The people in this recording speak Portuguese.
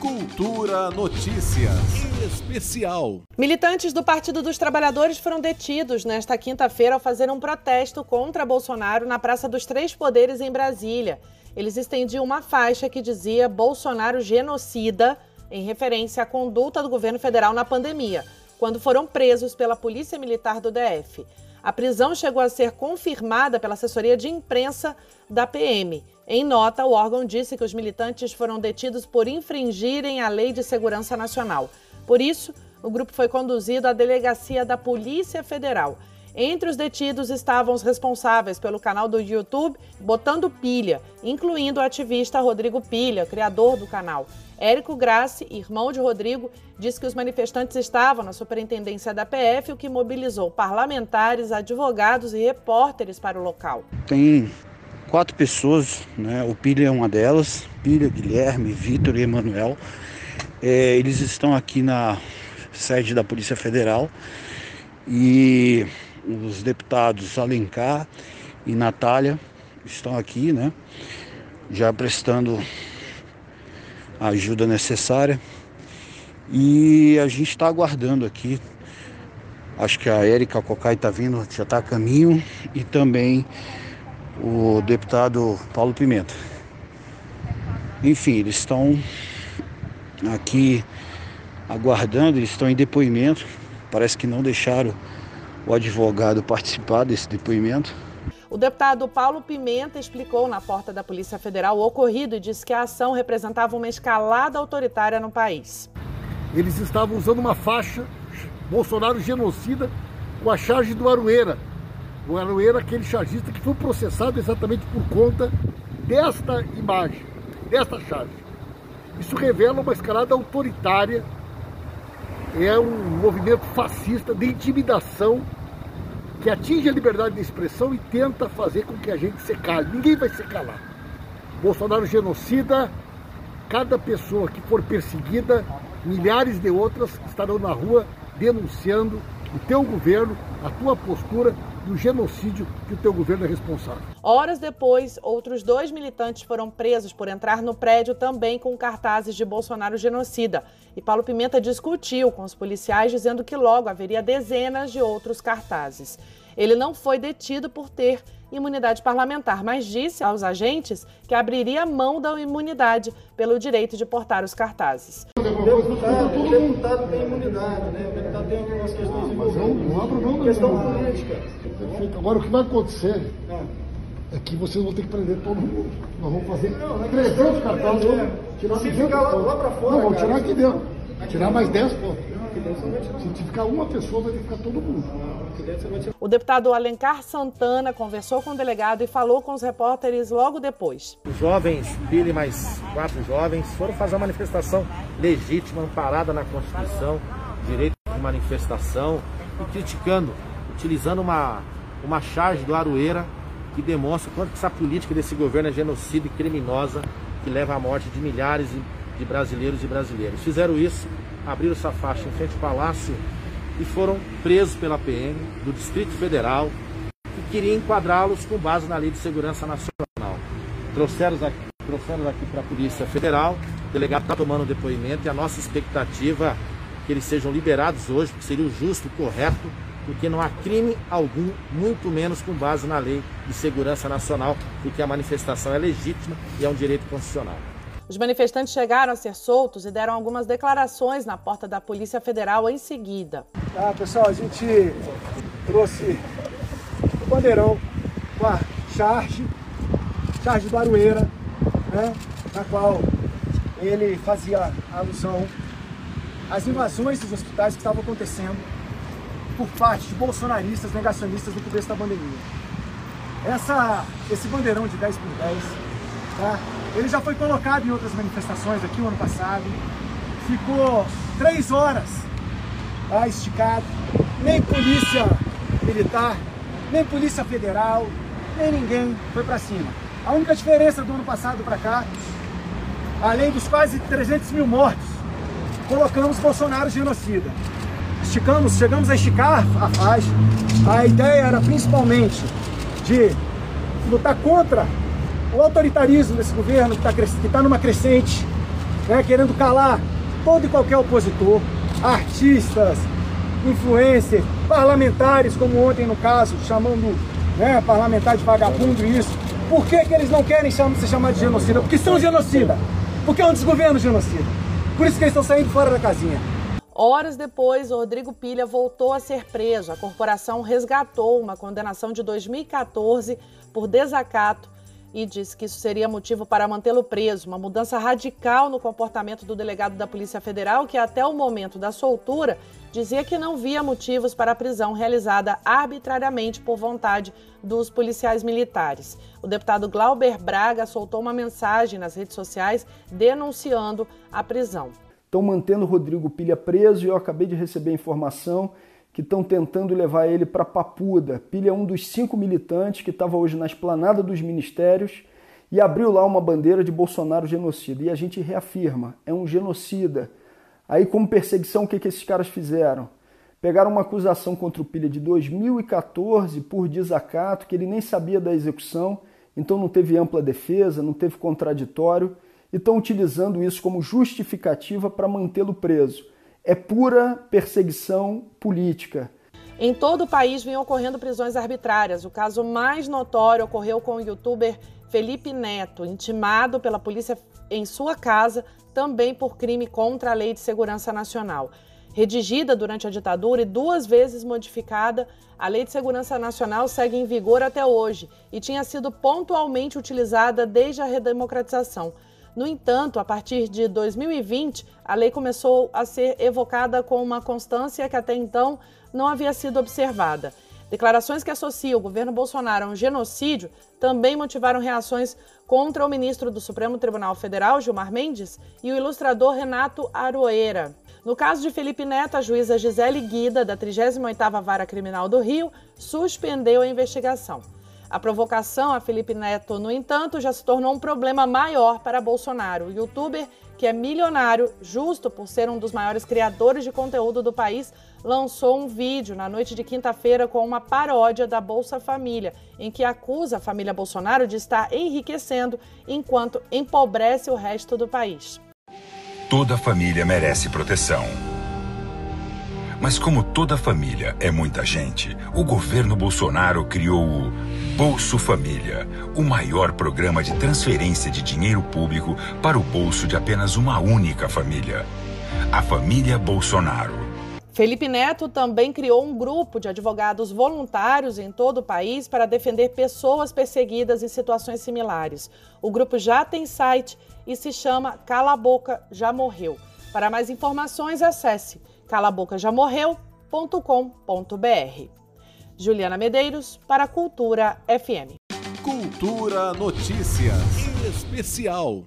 Cultura Notícias Especial. Militantes do Partido dos Trabalhadores foram detidos nesta quinta-feira ao fazer um protesto contra Bolsonaro na Praça dos Três Poderes em Brasília. Eles estendiam uma faixa que dizia Bolsonaro genocida, em referência à conduta do governo federal na pandemia, quando foram presos pela Polícia Militar do DF. A prisão chegou a ser confirmada pela assessoria de imprensa da PM. Em nota, o órgão disse que os militantes foram detidos por infringirem a Lei de Segurança Nacional. Por isso, o grupo foi conduzido à delegacia da Polícia Federal. Entre os detidos estavam os responsáveis pelo canal do YouTube Botando Pilha, incluindo o ativista Rodrigo Pilha, criador do canal. Érico Grassi, irmão de Rodrigo, disse que os manifestantes estavam na superintendência da PF, o que mobilizou parlamentares, advogados e repórteres para o local. Tem quatro pessoas, né? o Pilha é uma delas, Pilha, Guilherme, Vitor e Emanuel. É, eles estão aqui na sede da Polícia Federal e os deputados Alencar e Natália estão aqui, né? Já prestando a ajuda necessária. E a gente está aguardando aqui. Acho que a Érica Cocai está vindo, já está a caminho. E também o deputado Paulo Pimenta. Enfim, eles estão aqui aguardando, eles estão em depoimento. Parece que não deixaram o advogado participar desse depoimento. O deputado Paulo Pimenta explicou na porta da Polícia Federal o ocorrido e disse que a ação representava uma escalada autoritária no país. Eles estavam usando uma faixa Bolsonaro genocida com a charge do Arueira. O Arueira, aquele chargista que foi processado exatamente por conta desta imagem, desta charge. Isso revela uma escalada autoritária é um movimento fascista de intimidação que atinge a liberdade de expressão e tenta fazer com que a gente se cale. Ninguém vai se calar. Bolsonaro genocida, cada pessoa que for perseguida, milhares de outras estarão na rua denunciando o teu governo, a tua postura do genocídio que o teu governo é responsável. Horas depois, outros dois militantes foram presos por entrar no prédio também com cartazes de Bolsonaro genocida. E Paulo Pimenta discutiu com os policiais, dizendo que logo haveria dezenas de outros cartazes. Ele não foi detido por ter imunidade parlamentar, mas disse aos agentes que abriria mão da imunidade pelo direito de portar os cartazes. O deputado, o deputado tem imunidade, né? O deputado tem algumas questões de Mas não, não abro mão da Questão política. Perfeito. Agora o que vai acontecer é que vocês vão ter que prender todo mundo. Nós vamos fazer não é 300 cartazes, é. tirar Se 200 ficar lá- lá pra fora, Não, vamos tirar aqui dentro. Tirar mais 10 pontos. Se ficar uma pessoa, vai ter que ficar todo mundo. O deputado Alencar Santana conversou com o delegado e falou com os repórteres logo depois. Os jovens, Billy mais quatro jovens, foram fazer uma manifestação legítima, amparada na Constituição, direito de manifestação, e criticando, utilizando uma, uma charge do Aroeira que demonstra o quanto que essa política desse governo é genocida e criminosa, que leva à morte de milhares de brasileiros e brasileiras. Fizeram isso, abriram essa faixa em frente ao Palácio e foram presos pela PM do Distrito Federal, que queria enquadrá-los com base na Lei de Segurança Nacional. Trouxeram aqui, trouxeram aqui para a Polícia Federal, o delegado está tomando depoimento e a nossa expectativa é que eles sejam liberados hoje, porque seria o justo, o correto, porque não há crime algum, muito menos com base na Lei de Segurança Nacional, porque a manifestação é legítima e é um direito constitucional. Os manifestantes chegaram a ser soltos e deram algumas declarações na porta da Polícia Federal em seguida. Tá, pessoal, a gente trouxe o bandeirão com a charge, charge do Aroeira, né, na qual ele fazia alusão às invasões dos hospitais que estavam acontecendo por parte de bolsonaristas negacionistas no começo da pandemia. Essa, esse bandeirão de 10 por 10, tá? Ele já foi colocado em outras manifestações aqui o ano passado, ficou três horas tá, esticado, nem polícia militar, nem polícia federal, nem ninguém foi para cima. A única diferença do ano passado para cá, além dos quase 300 mil mortos, colocamos Bolsonaro genocida. Esticamos, chegamos a esticar a faixa. A ideia era principalmente de lutar contra o autoritarismo desse governo que está numa crescente, né, querendo calar todo e qualquer opositor, artistas, influencers, parlamentares, como ontem no caso, chamando né, parlamentar de vagabundo e isso. Por que, que eles não querem chamar, se chamar de genocida? Porque são genocida. Porque é um desgoverno genocida. Por isso que eles estão saindo fora da casinha. Horas depois, Rodrigo Pilha voltou a ser preso. A corporação resgatou uma condenação de 2014 por desacato e disse que isso seria motivo para mantê-lo preso. Uma mudança radical no comportamento do delegado da Polícia Federal, que até o momento da soltura dizia que não via motivos para a prisão realizada arbitrariamente por vontade dos policiais militares. O deputado Glauber Braga soltou uma mensagem nas redes sociais denunciando a prisão. Estão mantendo o Rodrigo Pilha preso e eu acabei de receber informação que estão tentando levar ele para Papuda. Pilha é um dos cinco militantes que estava hoje na esplanada dos ministérios e abriu lá uma bandeira de Bolsonaro genocida. E a gente reafirma, é um genocida. Aí, como perseguição, o que, que esses caras fizeram? Pegaram uma acusação contra o Pilha de 2014 por desacato, que ele nem sabia da execução, então não teve ampla defesa, não teve contraditório, e estão utilizando isso como justificativa para mantê-lo preso é pura perseguição política. Em todo o país vêm ocorrendo prisões arbitrárias. O caso mais notório ocorreu com o youtuber Felipe Neto, intimado pela polícia em sua casa, também por crime contra a Lei de Segurança Nacional. Redigida durante a ditadura e duas vezes modificada, a Lei de Segurança Nacional segue em vigor até hoje e tinha sido pontualmente utilizada desde a redemocratização. No entanto, a partir de 2020, a lei começou a ser evocada com uma constância que até então não havia sido observada. Declarações que associam o governo Bolsonaro a um genocídio também motivaram reações contra o ministro do Supremo Tribunal Federal, Gilmar Mendes, e o ilustrador Renato Aroeira. No caso de Felipe Neto, a juíza Gisele Guida, da 38ª Vara Criminal do Rio, suspendeu a investigação. A provocação a Felipe Neto, no entanto, já se tornou um problema maior para Bolsonaro. O youtuber, que é milionário, justo por ser um dos maiores criadores de conteúdo do país, lançou um vídeo na noite de quinta-feira com uma paródia da Bolsa Família, em que acusa a família Bolsonaro de estar enriquecendo enquanto empobrece o resto do país. Toda família merece proteção. Mas como toda família é muita gente, o governo Bolsonaro criou o Bolso Família, o maior programa de transferência de dinheiro público para o bolso de apenas uma única família. A família Bolsonaro. Felipe Neto também criou um grupo de advogados voluntários em todo o país para defender pessoas perseguidas em situações similares. O grupo já tem site e se chama Cala a Boca Já Morreu. Para mais informações, acesse calabocajamorreu.com.br. Juliana Medeiros para Cultura FM. Cultura Notícias Especial.